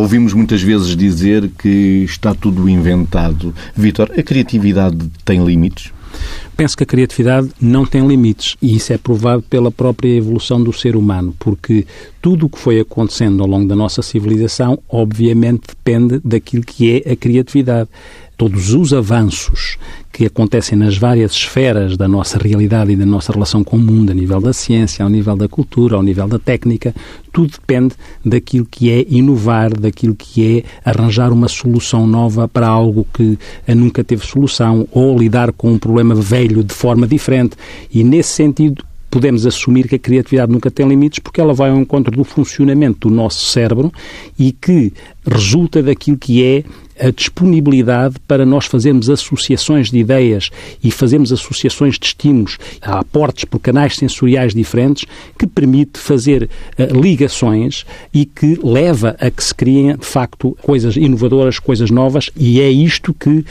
Ouvimos muitas vezes dizer que está tudo inventado. Vítor, a criatividade tem limites? Penso que a criatividade não tem limites e isso é provado pela própria evolução do ser humano, porque tudo o que foi acontecendo ao longo da nossa civilização, obviamente, depende daquilo que é a criatividade todos os avanços que acontecem nas várias esferas da nossa realidade e da nossa relação com o mundo, a nível da ciência, ao nível da cultura, ao nível da técnica, tudo depende daquilo que é inovar, daquilo que é arranjar uma solução nova para algo que nunca teve solução ou lidar com um problema velho de forma diferente. E nesse sentido, podemos assumir que a criatividade nunca tem limites porque ela vai ao encontro do funcionamento do nosso cérebro e que resulta daquilo que é a disponibilidade para nós fazermos associações de ideias e fazermos associações de estímulos a aportes por canais sensoriais diferentes que permite fazer uh, ligações e que leva a que se criem, de facto, coisas inovadoras, coisas novas e é isto que uh,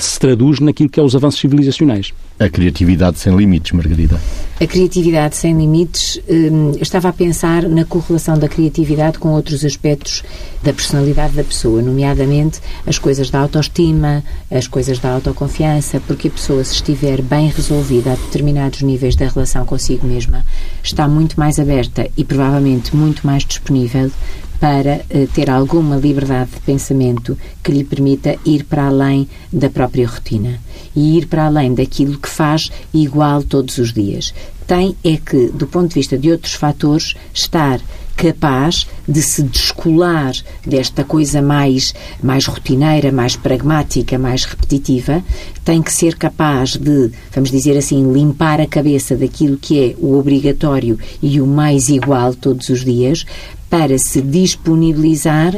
se traduz naquilo que é os avanços civilizacionais. A criatividade sem limites, Margarida. A criatividade sem limites, hum, estava a pensar na correlação da criatividade com outros aspectos da personalidade da pessoa, nomeadamente as coisas da autoestima, as coisas da autoconfiança, porque a pessoa, se estiver bem resolvida a determinados níveis da relação consigo mesma, está muito mais aberta e provavelmente muito mais disponível para uh, ter alguma liberdade de pensamento que lhe permita ir para além da própria rotina e ir para além daquilo que faz igual todos os dias. Tem é que, do ponto de vista de outros fatores, estar capaz de se descolar desta coisa mais, mais rotineira, mais pragmática, mais repetitiva, tem que ser capaz de, vamos dizer assim, limpar a cabeça daquilo que é o obrigatório e o mais igual todos os dias, para se disponibilizar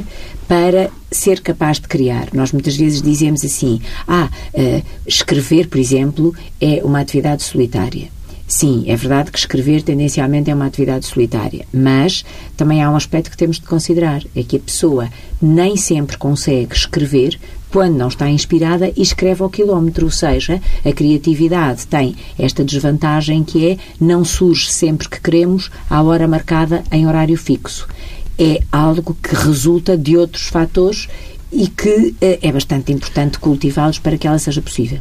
para ser capaz de criar. Nós muitas vezes dizemos assim: ah, uh, escrever, por exemplo, é uma atividade solitária. Sim, é verdade que escrever tendencialmente é uma atividade solitária, mas também há um aspecto que temos de considerar: é que a pessoa nem sempre consegue escrever quando não está inspirada e escreve ao quilómetro, ou seja, a criatividade tem esta desvantagem que é não surge sempre que queremos à hora marcada em horário fixo. É algo que resulta de outros fatores e que eh, é bastante importante cultivá-los para que ela seja possível.